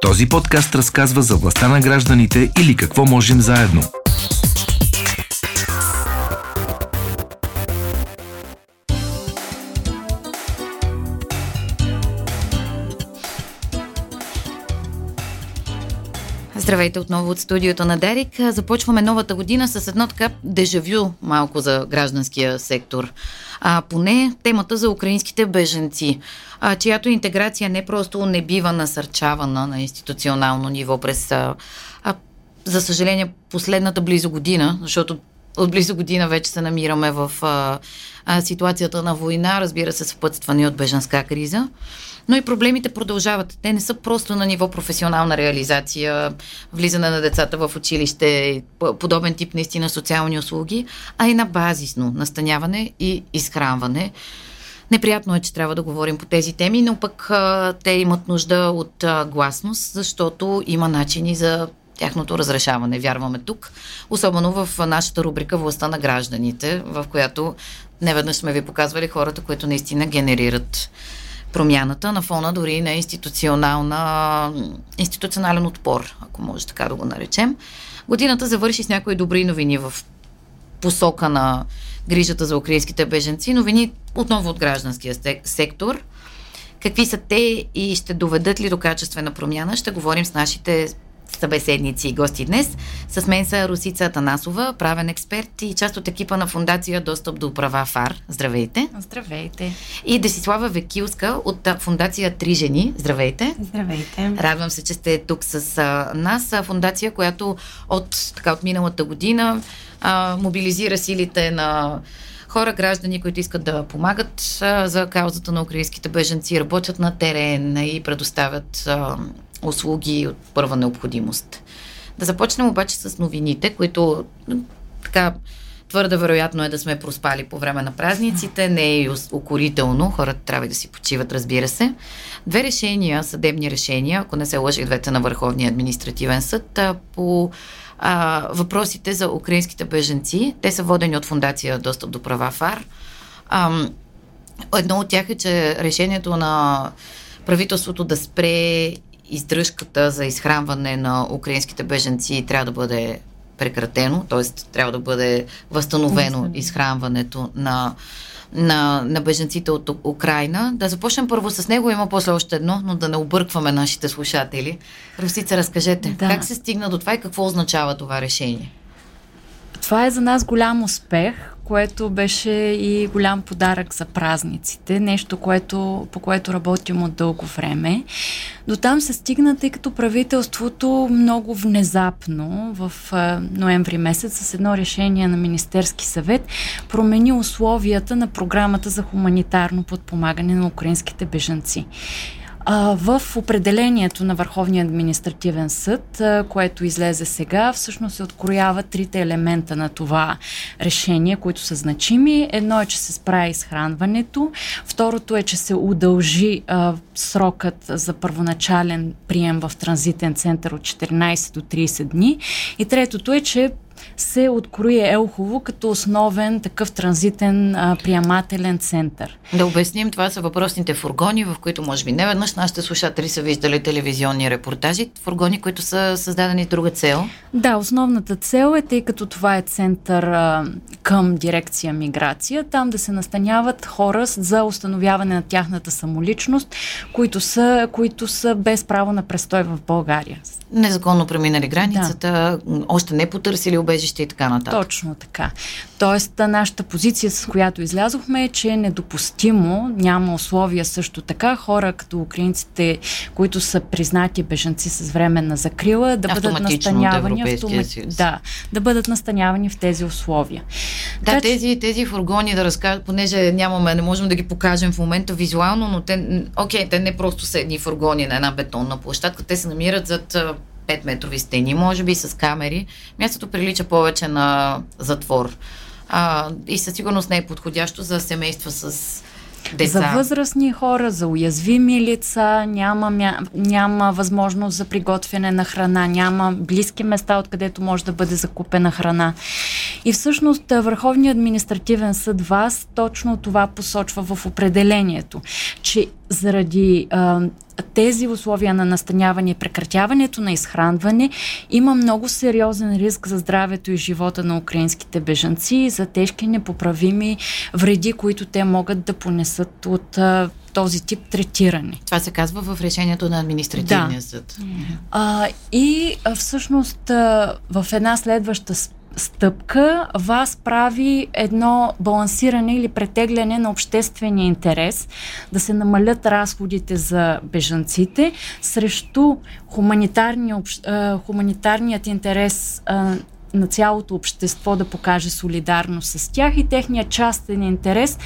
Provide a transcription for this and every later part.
Този подкаст разказва за властта на гражданите или какво можем заедно. Здравейте отново от студиото на Дарик. Започваме новата година с едно така дежавю малко за гражданския сектор. А, поне темата за украинските беженци, а, чиято интеграция не просто не бива насърчавана на институционално ниво през, а, а, за съжаление, последната близо година, защото от близо година вече се намираме в а, а, ситуацията на война, разбира се, съпътствани от беженска криза но и проблемите продължават. Те не са просто на ниво професионална реализация, влизане на децата в училище, подобен тип наистина социални услуги, а и на базисно настаняване и изхранване. Неприятно е, че трябва да говорим по тези теми, но пък а, те имат нужда от а, гласност, защото има начини за тяхното разрешаване, вярваме тук. Особено в нашата рубрика Властта на гражданите, в която неведнъж сме ви показвали хората, които наистина генерират промяната на фона дори на институционална, институционален отпор, ако може така да го наречем. Годината завърши с някои добри новини в посока на грижата за украинските беженци, новини отново от гражданския сектор. Какви са те и ще доведат ли до качествена промяна, ще говорим с нашите събеседници и гости днес. С мен са Русица Атанасова, правен експерт и част от екипа на фундация Достъп до права ФАР. Здравейте! Здравейте! И Десислава Векилска от фундация Три жени. Здравейте! Здравейте! Радвам се, че сте тук с нас. Фундация, която от, така, от миналата година а, мобилизира силите на хора, граждани, които искат да помагат а, за каузата на украинските беженци, работят на терен и предоставят а, услуги от първа необходимост. Да започнем обаче с новините, които така твърде вероятно е да сме проспали по време на празниците. Не е и укорително. Хората трябва да си почиват, разбира се. Две решения, съдебни решения, ако не се лъжи, двете на Върховния административен съд, по а, въпросите за украинските беженци. Те са водени от фундация Достъп до права ФАР. А, едно от тях е, че решението на правителството да спре издръжката за изхранване на украинските беженци трябва да бъде прекратено, т.е. трябва да бъде възстановено изхранването на, на, на беженците от Украина. Да започнем първо с него, има после още едно, но да не объркваме нашите слушатели. Русица, разкажете, да. как се стигна до това и какво означава това решение? Това е за нас голям успех, което беше и голям подарък за празниците, нещо, което, по което работим от дълго време. До там се стигна, тъй като правителството много внезапно в ноември месец с едно решение на Министерски съвет промени условията на програмата за хуманитарно подпомагане на украинските бежанци. А, в определението на Върховния административен съд, а, което излезе сега, всъщност се откроява трите елемента на това решение, които са значими. Едно е, че се справя изхранването. Второто е, че се удължи а, срокът за първоначален прием в транзитен център от 14 до 30 дни. И третото е, че се открои Елхово като основен такъв транзитен а, приемателен център. Да обясним, това са въпросните фургони, в които може би не веднъж нашите слушатели са виждали телевизионни репортажи. Фургони, които са създадени с друга цел. Да, основната цел е, тъй като това е център а, към дирекция миграция, там да се настаняват хора за установяване на тяхната самоличност, които са, които са без право на престой в България. Незаконно преминали границата, да. още не потърсили убежище и така нататък. Точно така. Тоест, нашата позиция, с която излязохме е, че е недопустимо, няма условия също така, хора като украинците, които са признати бежанци с временна закрила, да бъдат настанявани автомати... да, да бъдат настанявани в тези условия. Да, така, тези, тези фургони да разкажат, понеже нямаме, не можем да ги покажем в момента визуално, но те, окей, те не просто са едни фургони на една бетонна площадка, те се намират зад 5 метрови стени, може би с камери. Мястото прилича повече на затвор. А, и със сигурност не е подходящо за семейства с Деца. За възрастни хора, за уязвими лица, няма, няма възможност за приготвяне на храна, няма близки места, откъдето може да бъде закупена храна. И всъщност Върховният административен съд вас точно това посочва в определението, че заради а, тези условия на настаняване и прекратяването на изхранване има много сериозен риск за здравето и живота на украинските бежанци и за тежки непоправими вреди, които те могат да понесат от а, този тип третиране. Това се казва в решението на административния да. съд. А, и а, всъщност а, в една следваща стъпка вас прави едно балансиране или претегляне на обществения интерес, да се намалят разходите за бежанците срещу хуманитарния, хуманитарният интерес на цялото общество да покаже солидарност с тях и техния частен интерес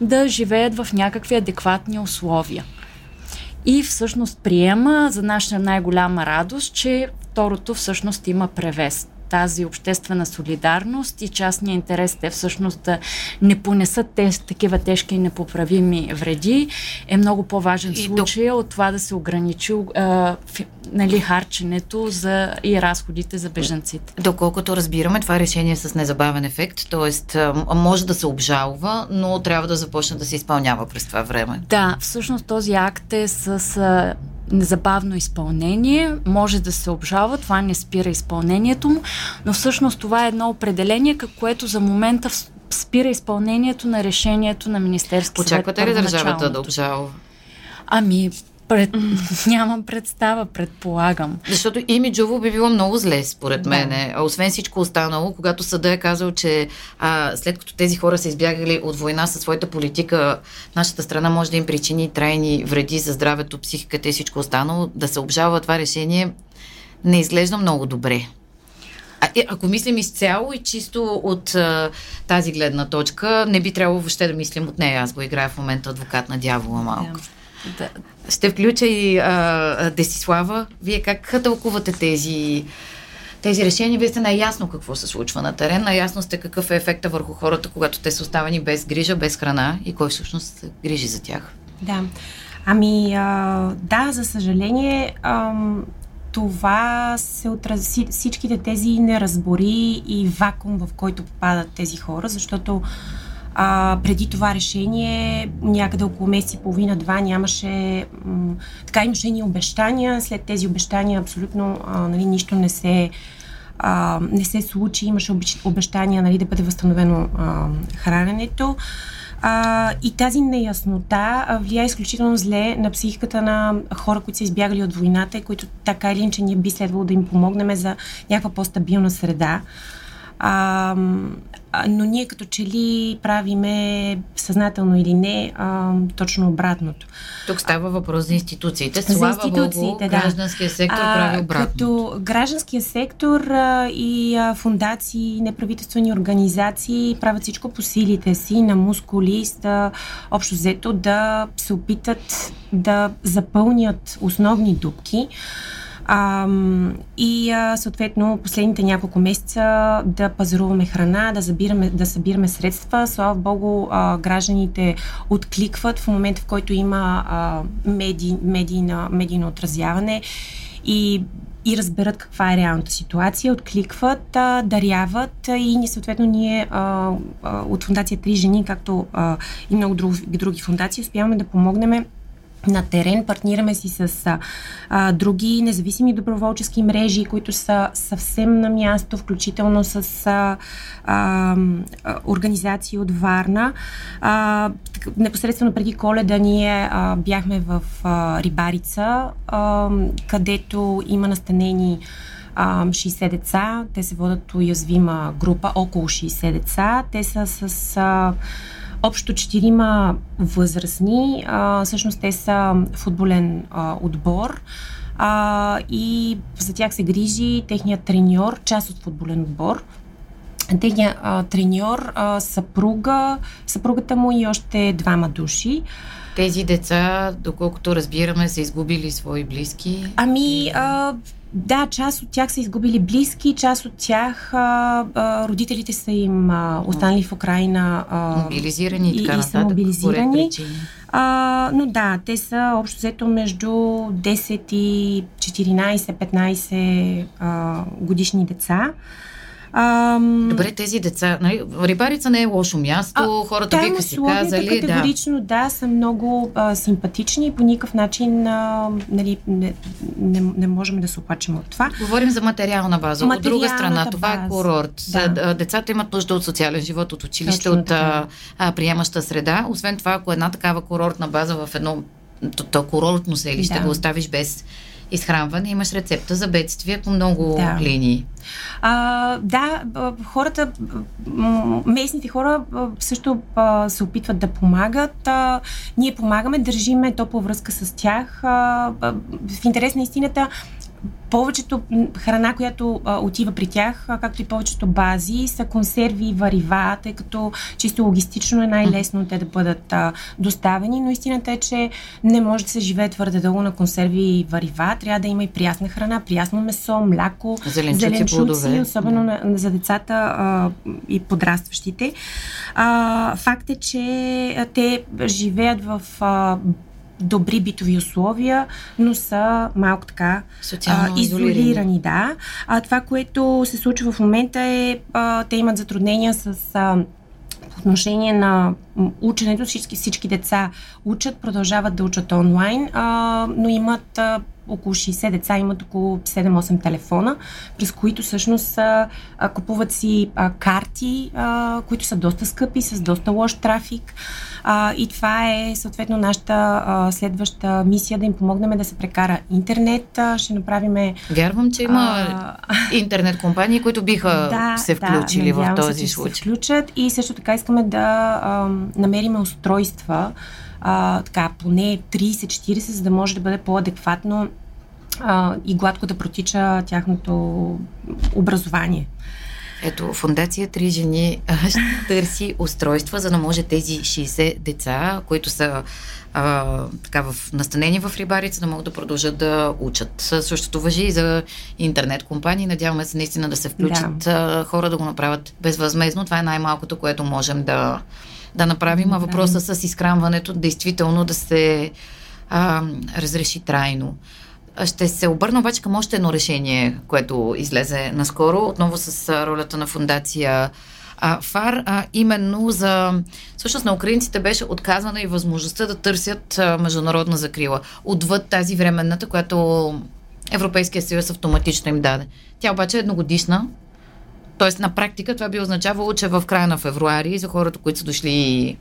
да живеят в някакви адекватни условия. И всъщност приема за наша най-голяма радост, че второто всъщност има превес тази обществена солидарност и частния интерес те всъщност да не понесат те, такива тежки и непоправими вреди е много по-важен случай до... от това да се ограничи а, фи, нали, харченето за, и разходите за бежанците. Доколкото разбираме, това решение е с незабавен ефект, т.е. може да се обжалва, но трябва да започне да се изпълнява през това време. Да, всъщност този акт е с незабавно изпълнение, може да се обжалва, това не спира изпълнението му, но всъщност това е едно определение, което за момента спира изпълнението на решението на Министерския съвет. Очаквате ли държавата да обжалва? Ами, пред... Нямам представа, предполагам. Защото имиджово би било много зле, според да. освен всичко останало, когато съда е казал, че а, след като тези хора са избягали от война със своята политика, нашата страна може да им причини трайни вреди за здравето, психиката и всичко останало, да се обжалва това решение не изглежда много добре. А, ако мислим изцяло и чисто от а, тази гледна точка, не би трябвало въобще да мислим от нея. Аз го играя в момента адвокат на дявола малко. Yeah. Да. Ще включа и а, Десислава. Вие как тълкувате тези, тези решения? Вие сте наясно какво се случва на терен, наясно сте какъв е ефекта върху хората, когато те са оставени без грижа, без храна и кой всъщност грижи за тях. Да. Ами, а, да, за съжаление, а, това се отрази всичките тези неразбори и вакуум, в който попадат тези хора, защото а, преди това решение, някъде около месец и половина-два, нямаше. М- така имаше ни обещания. След тези обещания абсолютно а, нали, нищо не се, а, не се случи. Имаше обещания нали, да бъде възстановено а, храненето. А, и тази неяснота влияе изключително зле на психиката на хора, които са избягали от войната и които така или иначе ние би следвало да им помогнем за някаква по-стабилна среда. А, но ние като че ли правиме съзнателно или не а, точно обратното. Тук става въпрос за институциите. Слава за институциите, Богу, да. гражданския сектор а, прави обратно. Като гражданския сектор а, и а, фундации, неправителствени организации правят всичко по силите си на мускулист, да, общо взето да се опитат да запълнят основни дупки. А, и а, съответно последните няколко месеца да пазаруваме храна, да, забираме, да събираме средства. Слава Богу, а, гражданите откликват в момента, в който има а, меди, медийна, медийно отразяване и и разберат каква е реалната ситуация, откликват, даряват и ни, съответно ние от фундация Три жени, както и много други фундации, успяваме да помогнем на терен. Партнираме си с а, други независими доброволчески мрежи, които са съвсем на място, включително с а, а, организации от Варна. А, непосредствено преди коледа ние а, бяхме в а, Рибарица, а, където има настанени 60 деца. Те се водят уязвима група, около 60 деца. Те са с а, общо четирима възрастни. А, всъщност те са футболен а, отбор а, и за тях се грижи техният треньор, част от футболен отбор. Техният а, треньор, а, съпруга, съпругата му и още двама души. Тези деца, доколкото разбираме, са изгубили свои близки? Ами, а, да, част от тях са изгубили близки, част от тях а, а, родителите са им а, останали в Украина. А, мобилизирани и, така и, и са мобилизирани. А, но да, те са общо взето между 10 и 14-15 годишни деца. Ам... Добре, тези деца, нали, рибарица не е лошо място, а, хората биха си казали. Категорично да. да, са много а, симпатични и по никакъв начин а, нали, не, не, не можем да се оплачем от това. Говорим за материална база. От друга страна, това е курорт. Да. Децата имат нужда от социален живот, от училище, Точно от а, а, приемаща среда. Освен това, ако една такава курортна база в едно то, то курортно селище да. го оставиш без изхранване, имаш рецепта за бедствие по много да. линии. А, да, хората, местните хора също се опитват да помагат. Ние помагаме, държиме топла връзка с тях. В интерес на истината, повечето храна, която а, отива при тях, а, както и повечето бази, са консерви и варива, тъй като чисто логистично е най-лесно те да бъдат а, доставени, но истината е, че не може да се живее твърде дълго на консерви и варива. Трябва да има и прясна храна, прясно месо, мляко, зеленчуци, зеленчуци особено да. на, за децата а, и подрастващите. А, факт е, че те живеят в а, добри битови условия, но са малко така а, изолирани. Да. А, това, което се случва в момента е, а, те имат затруднения с а, отношение на ученето. Всички, всички деца учат, продължават да учат онлайн, а, но имат а, около 60 деца имат около 7-8 телефона, през които всъщност а, купуват си а, карти, а, които са доста скъпи, с доста лош трафик. А, и това е съответно нашата а, следваща мисия да им помогнем да се прекара интернет. А, ще направиме. Вярвам, че има а, интернет компании, които биха да, се включили да, в този се, случай. Се включат и също така искаме да а, намериме устройства, а, така, поне 30-40, за да може да бъде по-адекватно а, и гладко да протича тяхното образование. Ето, фундация Три жени ще търси устройства, за да може тези 60 деца, които са а, така в настанени в рибарица, да могат да продължат да учат. Същото въжи и за интернет компании. Надяваме се наистина да се включат да. хора да го направят безвъзмезно. Това е най-малкото, което можем да, да направим. А въпроса с изхранването действително да се а, разреши трайно. Ще се обърна обаче към още едно решение, което излезе наскоро, отново с ролята на фундация а, ФАР, а, именно за... Всъщност на украинците беше отказана и възможността да търсят а, международна закрила. Отвъд тази временната, която Европейския съюз автоматично им даде. Тя обаче е едногодишна, Тоест, на практика това би означавало, че в края на февруари за хората, които са дошли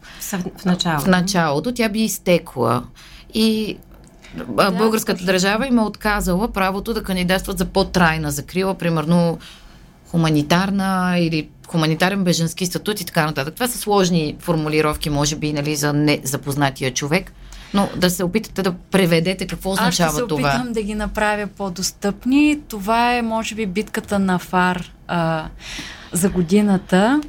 в началото, в началото тя би изтекла. И да, българската държава им е отказала правото да кандидатстват за по-трайна закрила, примерно хуманитарна или хуманитарен беженски статут и така нататък. Това са сложни формулировки, може би, нали, за незапознатия човек. Но да се опитате да преведете какво означава това. Аз ще се опитам да ги направя по-достъпни. Това е, може би, битката на ФАР а, за годината.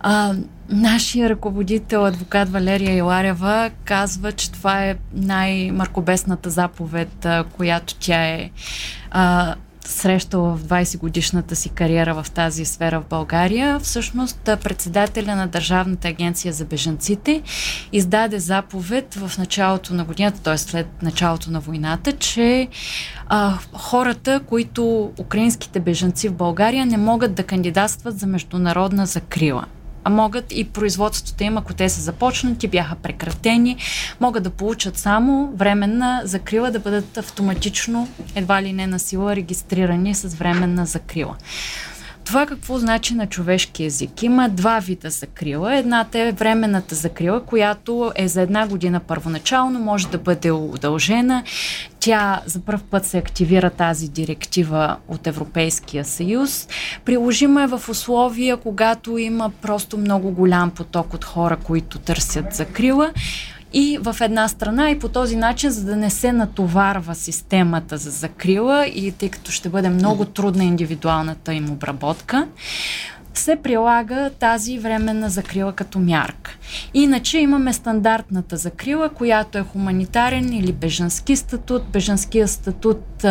А, нашия ръководител, адвокат Валерия Иларева, казва, че това е най-маркобесната заповед, а, която тя е а, срещала в 20 годишната си кариера в тази сфера в България. Всъщност председателя на Държавната агенция за бежанците издаде заповед в началото на годината, т.е. след началото на войната, че а, хората, които украинските бежанци в България не могат да кандидатстват за международна закрила а могат и производството им, ако те са започнати, бяха прекратени, могат да получат само временна закрила, да бъдат автоматично, едва ли не на сила, регистрирани с временна закрила. Това какво значи на човешки език? Има два вида закрила. Едната е временната закрила, която е за една година първоначално, може да бъде удължена. Тя за първ път се активира тази директива от Европейския съюз. Приложима е в условия, когато има просто много голям поток от хора, които търсят закрила и в една страна и по този начин, за да не се натоварва системата за закрила и тъй като ще бъде много трудна индивидуалната им обработка, се прилага тази временна закрила като мярка. Иначе имаме стандартната закрила, която е хуманитарен или бежански статут. Бежанския статут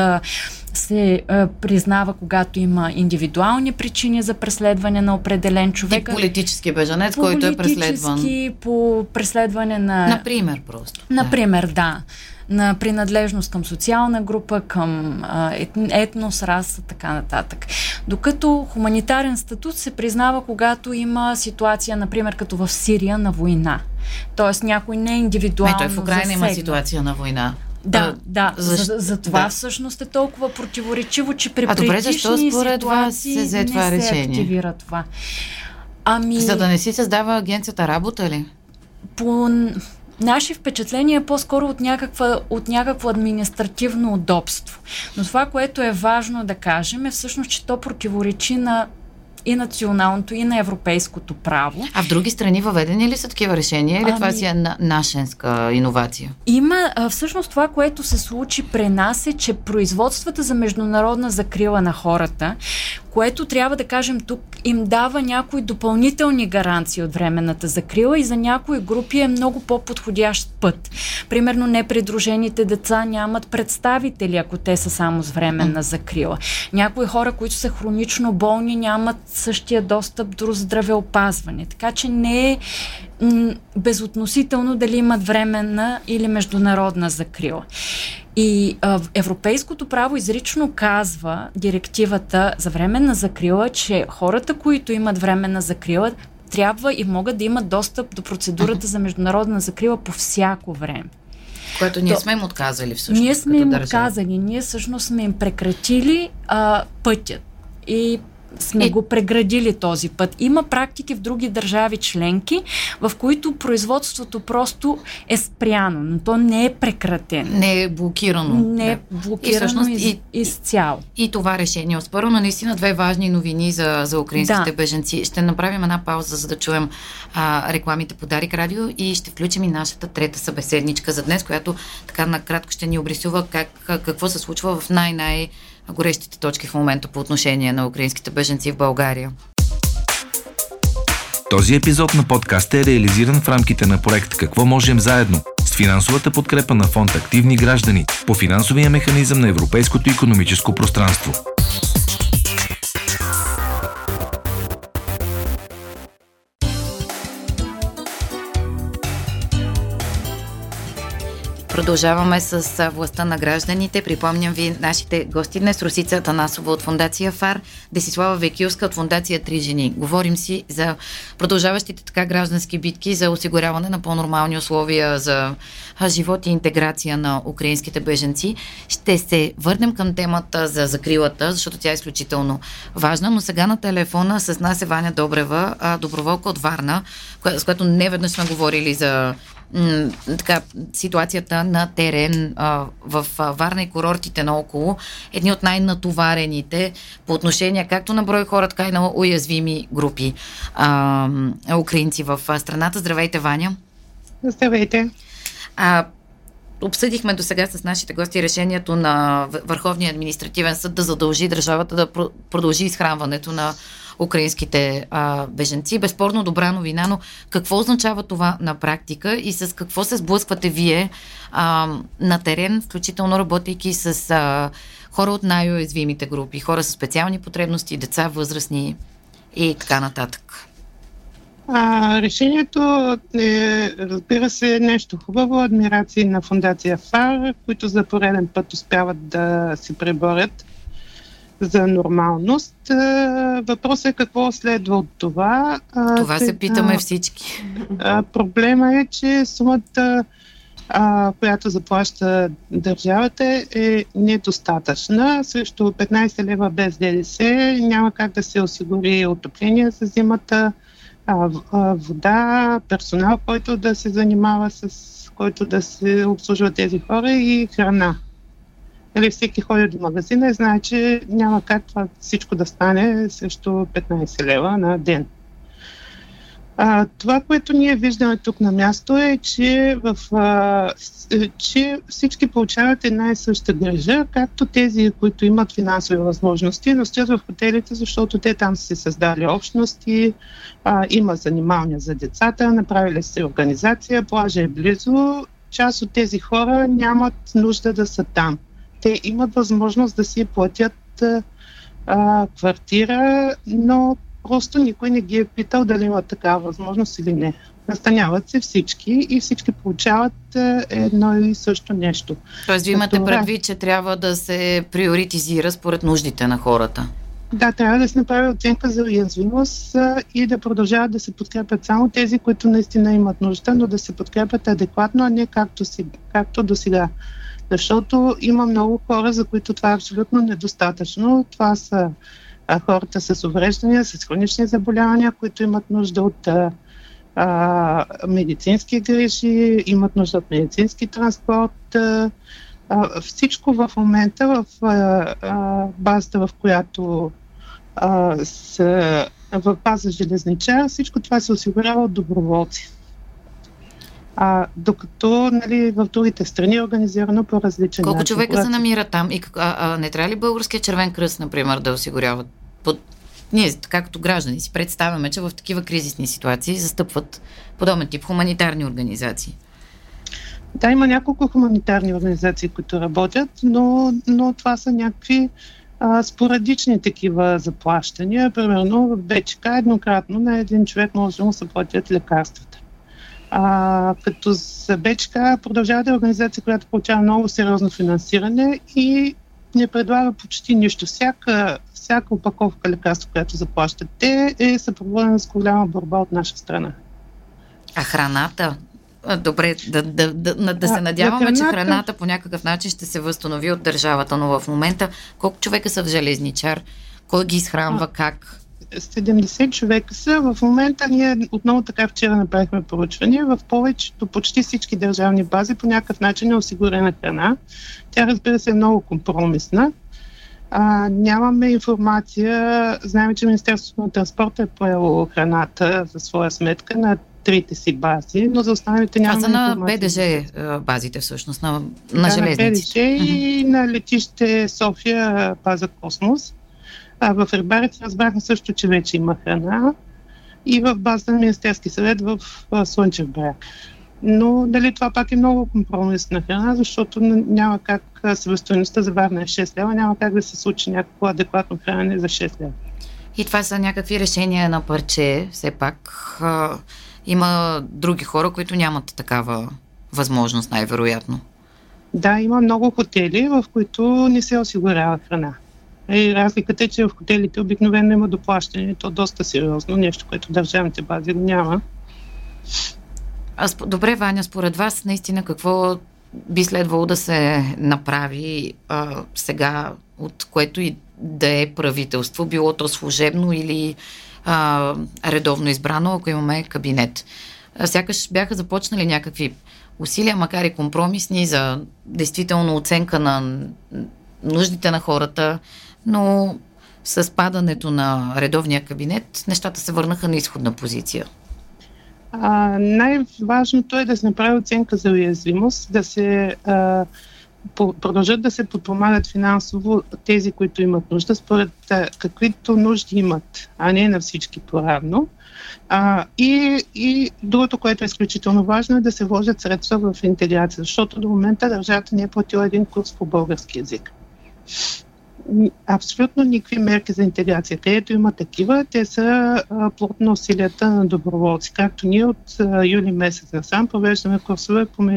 се а, признава, когато има индивидуални причини за преследване на определен човек. И политически бежанец, който е преследван. по преследване на... Например, просто. Например, да. на принадлежност към социална група, към етнос, раса, така нататък. Докато хуманитарен статут се признава, когато има ситуация, например, като в Сирия на война. Тоест някой не е индивидуално. Ето, в Украина засегнат. има ситуация на война. Да, да. За, Защо- за това да. всъщност е толкова противоречиво, че при А добре, защо според вас се взе не това се решение? активира това. Ами, За да не си създава агенцията работа ли? по наши впечатления е по-скоро от, някаква, от някакво административно удобство. Но това, което е важно да кажем е всъщност, че то противоречи на и националното, и на европейското право. А в други страни въведени ли са такива решения или това Ами- си е на, нашенска иновация? Има, всъщност това, което се случи при нас е, че производствата за международна закрила на хората, което трябва да кажем тук, им дава някои допълнителни гаранции от временната закрила и за някои групи е много по-подходящ път. Примерно непридружените деца нямат представители, ако те са само с временна закрила. Някои хора, които са хронично болни, нямат същия достъп до здравеопазване. Така че не е безотносително дали имат временна или международна закрила. И а, европейското право изрично казва директивата за временна закрила, че хората, които имат временна закрила, трябва и могат да имат достъп до процедурата за международна закрила по всяко време. Което ние То- сме им отказали всъщност. ние сме им държава. отказали, ние всъщност сме им прекратили а, пътят. И сме Е. го преградили този път. Има практики в други държави членки, в които производството просто е спряно, но то не е прекратено. Не е блокирано. Не е блокирано И всъщност из, и- изцяло. И това решение. Оспорвано наистина две важни новини за, за украинските Да. беженци. Ще направим една пауза, за да чуем а, рекламите по Дарик Радио и ще включим и нашата трета събеседничка за днес, която така накратко ще ни обрисува как, какво се случва в най-най горещите точки в момента по отношение на украинските беженци в България. Този епизод на подкаста е реализиран в рамките на проект Какво можем заедно с финансовата подкрепа на фонд Активни граждани по финансовия механизъм на Европейското економическо пространство. Продължаваме с властта на гражданите. Припомням ви нашите гости днес. Русица Танасова от фундация ФАР, Десислава Векилска от фундация Три жени. Говорим си за продължаващите така граждански битки за осигуряване на по-нормални условия за живот и интеграция на украинските беженци. Ще се върнем към темата за закрилата, защото тя е изключително важна, но сега на телефона с нас е Ваня Добрева, доброволка от Варна, с която не веднъж сме говорили за м, така, ситуацията на терен а, в а, Варна и курортите наоколо, едни от най-натоварените по отношение както на брой хора, така и на уязвими групи а, украинци в страната. Здравейте, Ваня! Здравейте. А, обсъдихме до сега с нашите гости решението на Върховния административен съд да задължи държавата да про- продължи изхранването на украинските а, беженци. Безспорно добра новина, но какво означава това на практика и с какво се сблъсквате вие а, на терен, включително работейки с а, хора от най-уязвимите групи, хора с специални потребности, деца, възрастни и така нататък? А, решението е, разбира се, нещо хубаво. Адмирации на фундация ФАР, които за пореден път успяват да се преборят за нормалност. Въпросът е какво следва от това. Това се питаме всички. Проблема е, че сумата, която заплаща държавата, е недостатъчна. Срещу 15 лева без ДДС няма как да се осигури отопление за зимата, вода, персонал, който да се занимава с който да се обслужва тези хора и храна. Нали, всеки ходи до магазина и знае, че няма как това всичко да стане срещу 15 лева на ден. А, това, което ние виждаме тук на място е, че, в, а, че всички получават една и съща грижа, както тези, които имат финансови възможности, но стоят в хотелите, защото те там са си създали общности, а, има занималния за децата, направили се организация, плажа е близо. Част от тези хора нямат нужда да са там. Те имат възможност да си платят а, квартира, но просто никой не ги е питал дали имат такава възможност или не. Настаняват се всички и всички получават едно и също нещо. Тоест, ви имате предвид, че трябва да се приоритизира според нуждите на хората. Да, трябва да се направи оценка за уязвимост и да продължават да се подкрепят само тези, които наистина имат нужда, но да се подкрепят адекватно, а не както, си, както до сега. Защото има много хора, за които това е абсолютно недостатъчно. Това са а, хората с увреждания, с хронични заболявания, които имат нужда от а, медицински грижи, имат нужда от медицински транспорт. А, а, всичко в момента в а, а, базата, в която а, с, в база железничар, всичко това се осигурява от доброволци. А, докато нали, в другите страни е организирано по различен Колко начин. човека когато... се намира там? И, а, а, не трябва ли Българския червен кръст, например, да осигуряват? Под... Ние, както граждани, си представяме, че в такива кризисни ситуации застъпват подобен тип хуманитарни организации. Да, има няколко хуманитарни организации, които работят, но, но това са някакви а, спорадични такива заплащания. Примерно в БЧК еднократно на един човек може да му се платят лекарствата. А, като БЧК продължава да е организация, която получава много сериозно финансиране и не предлага почти нищо. Всяка, всяка упаковка лекарство, която заплащат те, е съпроводена с голяма борба от наша страна. А храната? Добре, да, да, да, да се надяваме, храната... че храната по някакъв начин ще се възстанови от държавата, но в момента колко човека са в железничар? Кой ги изхранва, как? 70 човека са. В момента ние отново така вчера направихме поручване. В повечето, почти всички държавни бази по някакъв начин е осигурена храна. Тя разбира се е много компромисна. А, нямаме информация. Знаем, че Министерството на транспорта е поело храната за своя сметка на трите си бази, но за останалите нямаме Това са на БДЖ базите всъщност, на, на да, железници. На БДЖ и на летище София база Космос. А в Рибарец разбрахме също, че вече има храна и в базата на Министерски съвет в Слънчев бряг. Но дали това пак е много компромисна храна, защото няма как себестоеността за Варна е 6 лева, няма как да се случи някакво адекватно хранене за 6 лева. И това са някакви решения на парче, все пак. Има други хора, които нямат такава възможност, най-вероятно. Да, има много хотели, в които не се осигурява храна. И разликата е, че в хотелите обикновено има доплащане, то доста сериозно, нещо, което държавните бази няма. А, добре, Ваня, според вас наистина какво би следвало да се направи а, сега, от което и да е правителство, било то служебно или а, редовно избрано, ако имаме кабинет. А, сякаш бяха започнали някакви усилия, макар и компромисни, за действително оценка на нуждите на хората, но с падането на редовния кабинет нещата се върнаха на изходна позиция. А, най-важното е да се направи оценка за уязвимост, да се а, продължат да се подпомагат финансово тези, които имат нужда, според а, каквито нужди имат, а не на всички по-равно. А, и, и другото, което е изключително важно, е да се вложат средства в интеграция, защото до момента държавата не е платила един курс по български язик абсолютно никакви мерки за интеграция. Където има такива, те са плод на усилията на доброволци. Както ние от юли месец насам провеждаме курсове по,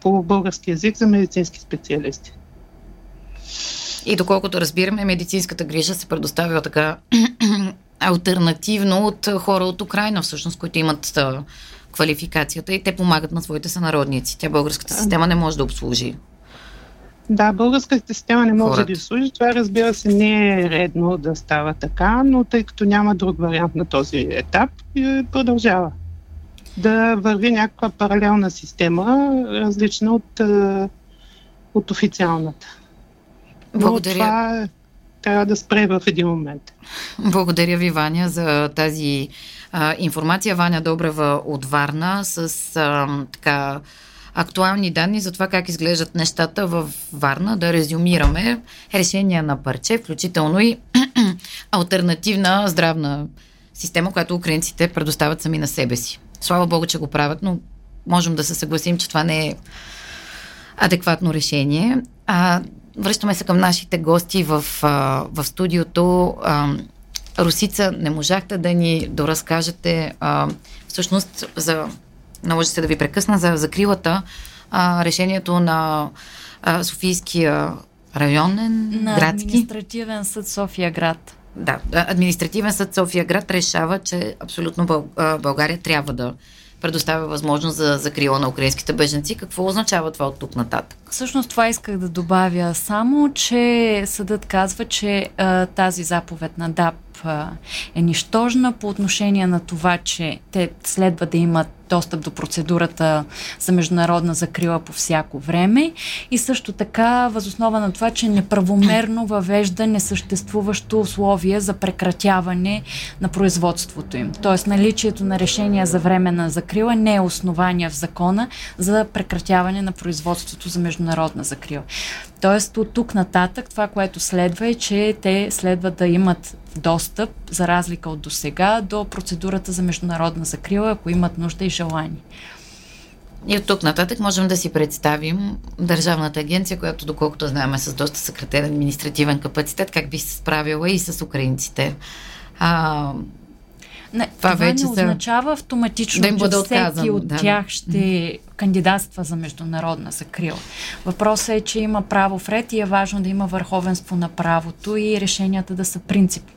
по български язик за медицински специалисти. И доколкото разбираме, медицинската грижа се предоставя така альтернативно от хора от Украина, всъщност, които имат квалификацията и те помагат на своите сънародници. Тя българската система не може да обслужи да, българската система не може да ги служи. Това разбира се не е редно да става така, но тъй като няма друг вариант на този етап, продължава да върви някаква паралелна система, различна от, от официалната. Благодаря. Но това трябва да спре в един момент. Благодаря ви, Ваня, за тази а, информация. Ваня Добрева от Варна с а, така актуални данни за това как изглеждат нещата в Варна, да резюмираме решения на парче, включително и альтернативна здравна система, която украинците предоставят сами на себе си. Слава Богу, че го правят, но можем да се съгласим, че това не е адекватно решение. А, връщаме се към нашите гости в, в студиото. А, Русица, не можахте да ни доразкажете а, всъщност за наложи се да ви прекъсна за закрилата а, решението на а, Софийския районен на градски административен съд София град. Да, административен съд София град решава, че абсолютно Бъл, България трябва да предоставя възможност за закрила на украинските беженци. Какво означава това от тук нататък? Всъщност това исках да добавя само, че съдът казва, че а, тази заповед на ДАП а, е нищожна по отношение на това, че те следва да имат достъп до процедурата за международна закрила по всяко време и също така възоснова на това, че неправомерно въвежда несъществуващо условие за прекратяване на производството им. Тоест наличието на решение за временна закрила не е основание в закона за прекратяване на производството за международна закрила. Тоест от тук нататък това, което следва е, че те следва да имат достъп, за разлика от досега, до процедурата за международна закрила, ако имат нужда и желание. И от тук нататък можем да си представим Държавната агенция, която доколкото знаем е с доста съкратен административен капацитет, как би се справила и с украинците. А, не, това, това вече не означава автоматично, да им бъде че всеки отказан, от да. тях ще кандидатства за международна закрила. Въпросът е, че има право в ред и е важно да има върховенство на правото и решенията да са принципни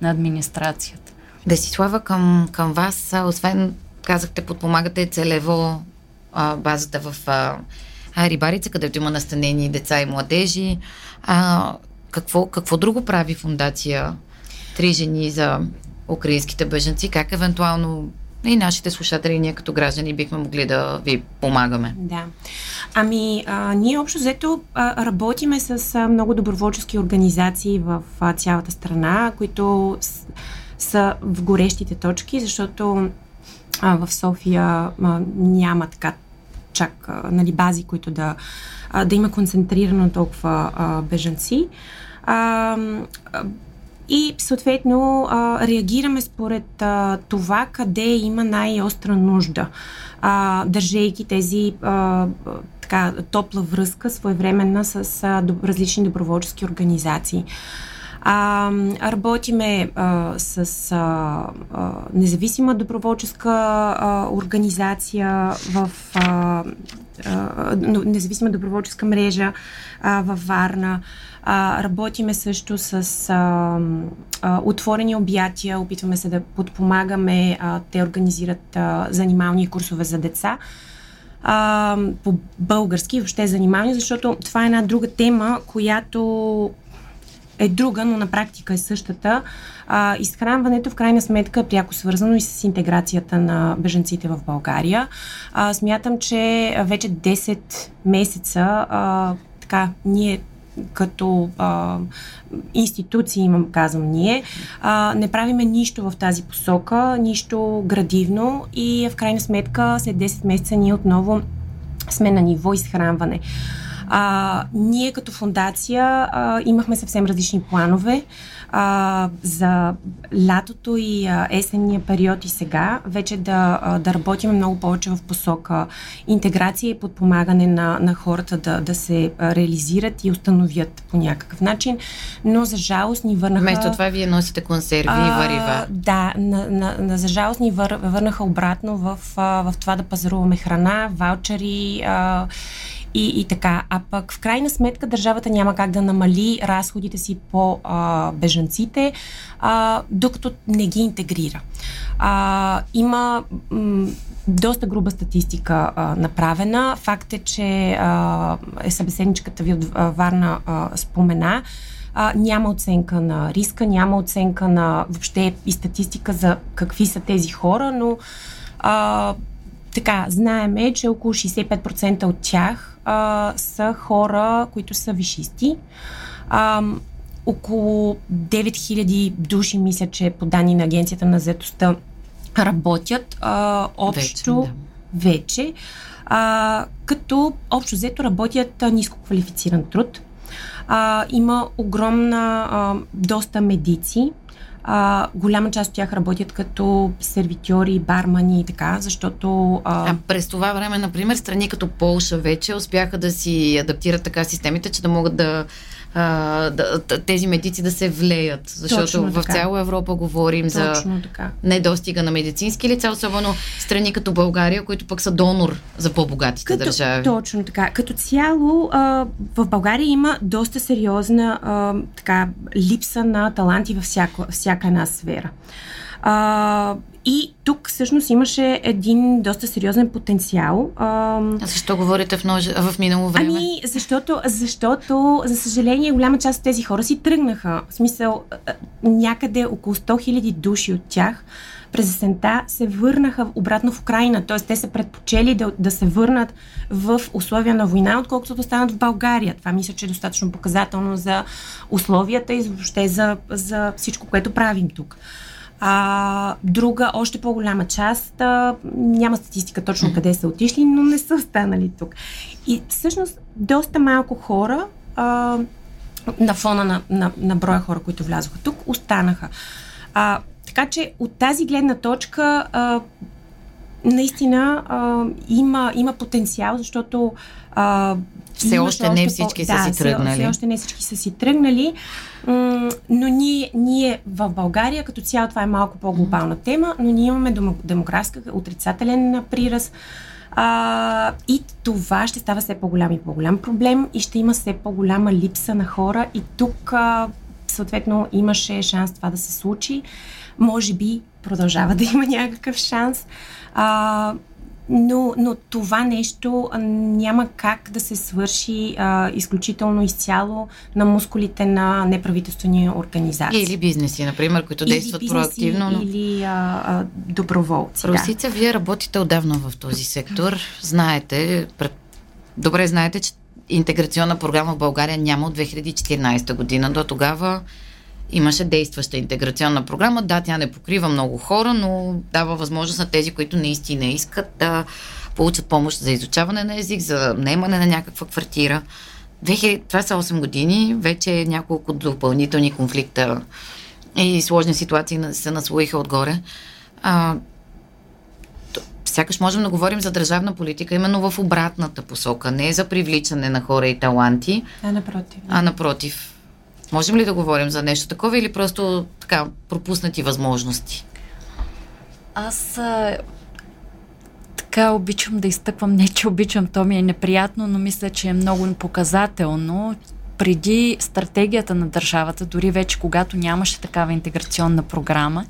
на администрацията. Десислава, към, към вас, освен казахте, подпомагате целево а, базата в а, Рибарица, където има настанени деца и младежи. А, какво, какво друго прави фундация Три жени за украинските беженци? Как евентуално и нашите слушатели, ние като граждани бихме могли да ви помагаме. Да. Ами, а, ние общо взето а, работиме с а, много доброволчески организации в а, цялата страна, които с, са в горещите точки, защото а, в София а, няма така чак а, нали, бази, които да, а, да има концентрирано толкова а, бежанци. А, и съответно а, реагираме според а, това къде има най-остра нужда, а, държейки тези а, така, топла връзка своевременна с а, доб- различни доброволчески организации. А, работиме а, с а, а, независима доброволческа а, организация в а, независима доброволческа мрежа а, във Варна. А, работиме също с а, а, отворени обятия, опитваме се да подпомагаме. А, те организират а, занимални курсове за деца а, по български, въобще занимални, защото това е една друга тема, която е друга, но на практика е същата. А, изхранването в крайна сметка е пряко свързано и с интеграцията на беженците в България. А, смятам, че вече 10 месеца а, така, ние като а, институции, имам казвам ние, а, не правиме нищо в тази посока, нищо градивно и в крайна сметка след 10 месеца ние отново сме на ниво изхранване. А, ние като фундация а, имахме съвсем различни планове а, за лятото и а, есенния период и сега, вече да, а, да работим много повече в посока интеграция и подпомагане на, на хората да, да се реализират и установят по някакъв начин. Но за жалост ни върнаха... Вместо това вие носите консерви а, и варива. Да, на, на, на, за жалост ни вър, върнаха обратно в, в това да пазаруваме храна, ваучери а, и, и така. А пък в крайна сметка държавата няма как да намали разходите си по а, бежанците, а, докато не ги интегрира. А, има м- доста груба статистика а, направена. Факт е, че а, е събеседничката ви от Варна а, спомена, а, няма оценка на риска, няма оценка на въобще и статистика за какви са тези хора, но а, така, знаеме, че около 65% от тях а, са хора, които са вишисти. А, около 9000 души, мисля, че по данни на Агенцията на заетостта работят а, общо вече. Да. вече а, като общо взето работят а, ниско квалифициран труд. А, има огромна, а, доста медици, а, голяма част от тях работят като сервитьори, бармани и така, защото... А... а през това време, например, страни като Полша вече успяха да си адаптират така системите, че да могат да а, да, тези медици да се влеят. Защото Точно в така. цяла Европа говорим Точно за така. недостига на медицински лица, особено страни като България, които пък са донор за по-богатите като, държави. Точно така. Като цяло а, в България има доста сериозна а, така, липса на таланти във всяка, всяка една сфера. А, и тук всъщност имаше един доста сериозен потенциал. А, защо говорите в, нож... в минало време? Ами, защото, защото, за съжаление, голяма част от тези хора си тръгнаха. В смисъл, някъде около 100 000 души от тях през есента се върнаха обратно в Украина. Т.е. те са предпочели да, да се върнат в условия на война, отколкото да останат в България. Това мисля, че е достатъчно показателно за условията и въобще за, за всичко, което правим тук. А, друга, още по-голяма част, а, няма статистика точно къде са отишли, но не са останали тук. И всъщност доста малко хора а, на фона на, на, на броя хора, които влязоха тук, останаха. А, така че от тази гледна точка а, наистина а, има, има потенциал, защото а, все още не всички по... са да, си тръгнали. Все, все още не всички са си тръгнали, но ние, ние в България, като цяло това е малко по-глобална тема, но ние имаме демографска отрицателен прираз. А, и това ще става все по-голям и по-голям проблем и ще има все по-голяма липса на хора и тук а, съответно имаше шанс това да се случи. Може би продължава да има някакъв шанс. А, но, но това нещо няма как да се свърши а, изключително изцяло на мускулите на неправителствени организации. Или бизнеси, например, които или действат бизнеси, проактивно. Но... Или а, а, доброволци. Русица, да. вие работите отдавна в този сектор. Знаете, пред... добре знаете, че интеграционна програма в България няма от 2014 година. До тогава имаше действаща интеграционна програма. Да, тя не покрива много хора, но дава възможност на тези, които наистина искат да получат помощ за изучаване на език, за наемане на някаква квартира. 2000, това са 8 години, вече няколко допълнителни конфликта и сложни ситуации се наслоиха отгоре. А, сякаш можем да говорим за държавна политика именно в обратната посока, не за привличане на хора и таланти, а напротив. А напротив Можем ли да говорим за нещо такова или просто така пропуснати възможности? Аз а, така обичам да изтъквам, не че обичам, то ми е неприятно, но мисля, че е много показателно. Преди стратегията на държавата, дори вече когато нямаше такава интеграционна програма,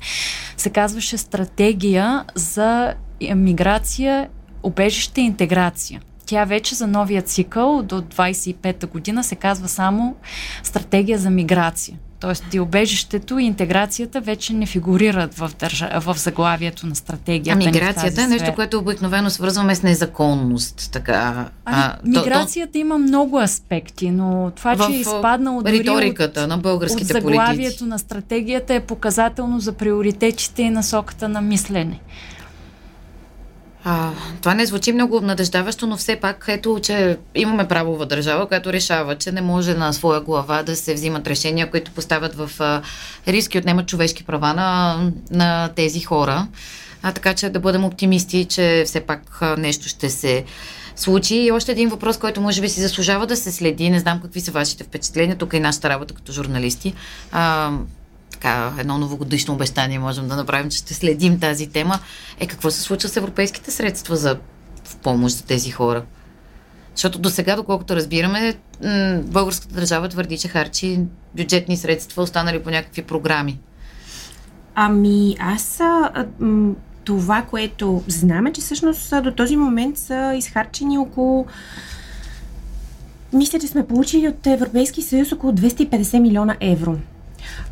се казваше стратегия за миграция, обежище интеграция. Тя вече за новия цикъл до 25-та година се казва само стратегия за миграция. Тоест, и обежището и интеграцията вече не фигурират в, държа... в заглавието на стратегията. А миграцията е нещо, което обикновено свързваме с незаконност. Така. Ами, а, миграцията то, има много аспекти, но това, че е изпаднало дори риториката от, на българските от заглавието политици. на стратегията е показателно за приоритетите и насоката на мислене. А, това не звучи много обнадеждаващо, но все пак ето, че имаме правова държава, която решава, че не може на своя глава да се взимат решения, които поставят в а, риски, отнемат човешки права на, на тези хора. А, така че да бъдем оптимисти, че все пак а, нещо ще се случи. И още един въпрос, който може би си заслужава да се следи. Не знам какви са вашите впечатления. Тук е и нашата работа като журналисти. А, така, едно новогодишно обещание можем да направим, че ще следим тази тема, е какво се случва с европейските средства за в помощ за тези хора. Защото до сега, доколкото разбираме, българската държава твърди, че харчи бюджетни средства, останали по някакви програми. Ами, аз това, което знаме, че всъщност до този момент са изхарчени около мисля, че сме получили от Европейски съюз около 250 милиона евро.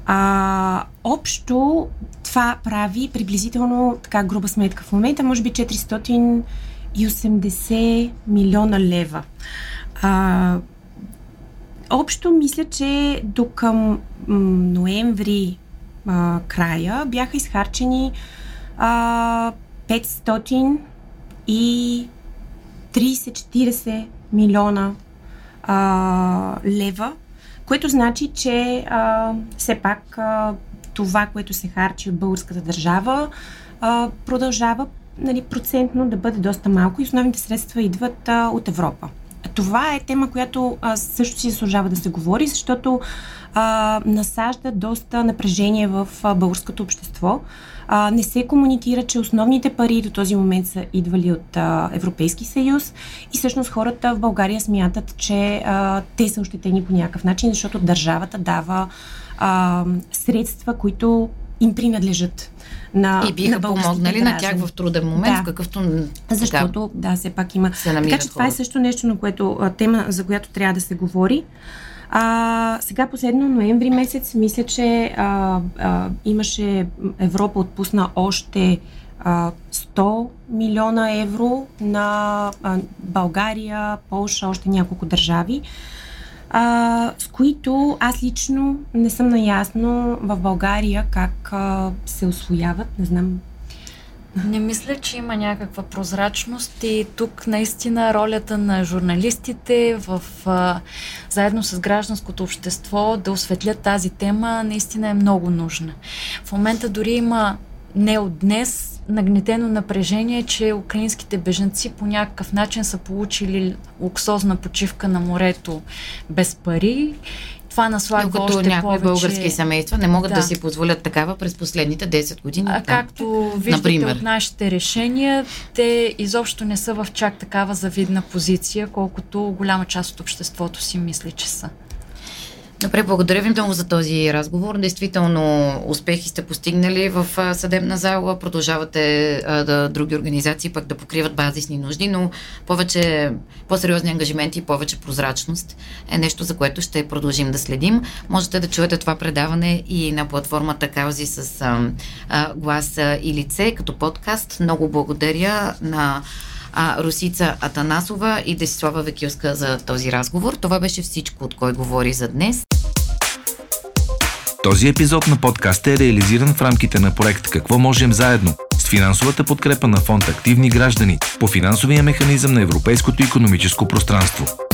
А, общо това прави приблизително така груба сметка в момента, може би 480 милиона лева. А, общо мисля, че до към ноември а, края бяха изхарчени а, 500 и 30-40 милиона а, лева което значи, че а, все пак а, това, което се харчи от българската държава, а, продължава нали, процентно да бъде доста малко и основните средства идват а, от Европа. Това е тема, която а, също си заслужава да се говори, защото а, насажда доста напрежение в а, българското общество. А, не се комуникира, че основните пари до този момент са идвали от а, Европейски съюз и всъщност хората в България смятат, че а, те са ощетени по някакъв начин, защото държавата дава а, средства, които им принадлежат на И биха на помогнали на тях в труден момент, да. в какъвто Защото, да, все пак има. Така че това е също нещо, на което, тема, за която трябва да се говори. А, сега последно ноември месец, мисля, че а, а, имаше Европа отпусна още а, 100 милиона евро на България, Полша, още няколко държави а, с които аз лично не съм наясно в България как а, се освояват. Не знам. Не мисля, че има някаква прозрачност и тук наистина ролята на журналистите в, а, заедно с гражданското общество да осветлят тази тема наистина е много нужна. В момента дори има не от днес нагнетено напрежение, че украинските беженци по някакъв начин са получили луксозна почивка на морето без пари това наслагва Докато още някои повече... български семейства не могат да. да си позволят такава през последните 10 години. А, както виждате Например. от нашите решения, те изобщо не са в чак такава завидна позиция, колкото голяма част от обществото си мисли, че са. Добре, благодаря ви много за този разговор. Действително успехи сте постигнали в съдебна зала. Продължавате а, да, други организации пък да покриват базисни нужди, но повече, по-сериозни ангажименти и повече прозрачност е нещо, за което ще продължим да следим. Можете да чуете това предаване и на платформата Каузи с а, а, глас и лице като подкаст. Много благодаря на а, Русица Атанасова и Десислава Векилска за този разговор. Това беше всичко, от кой говори за днес. Този епизод на подкаста е реализиран в рамките на проект Какво можем заедно с финансовата подкрепа на фонд Активни граждани по финансовия механизъм на Европейското економическо пространство.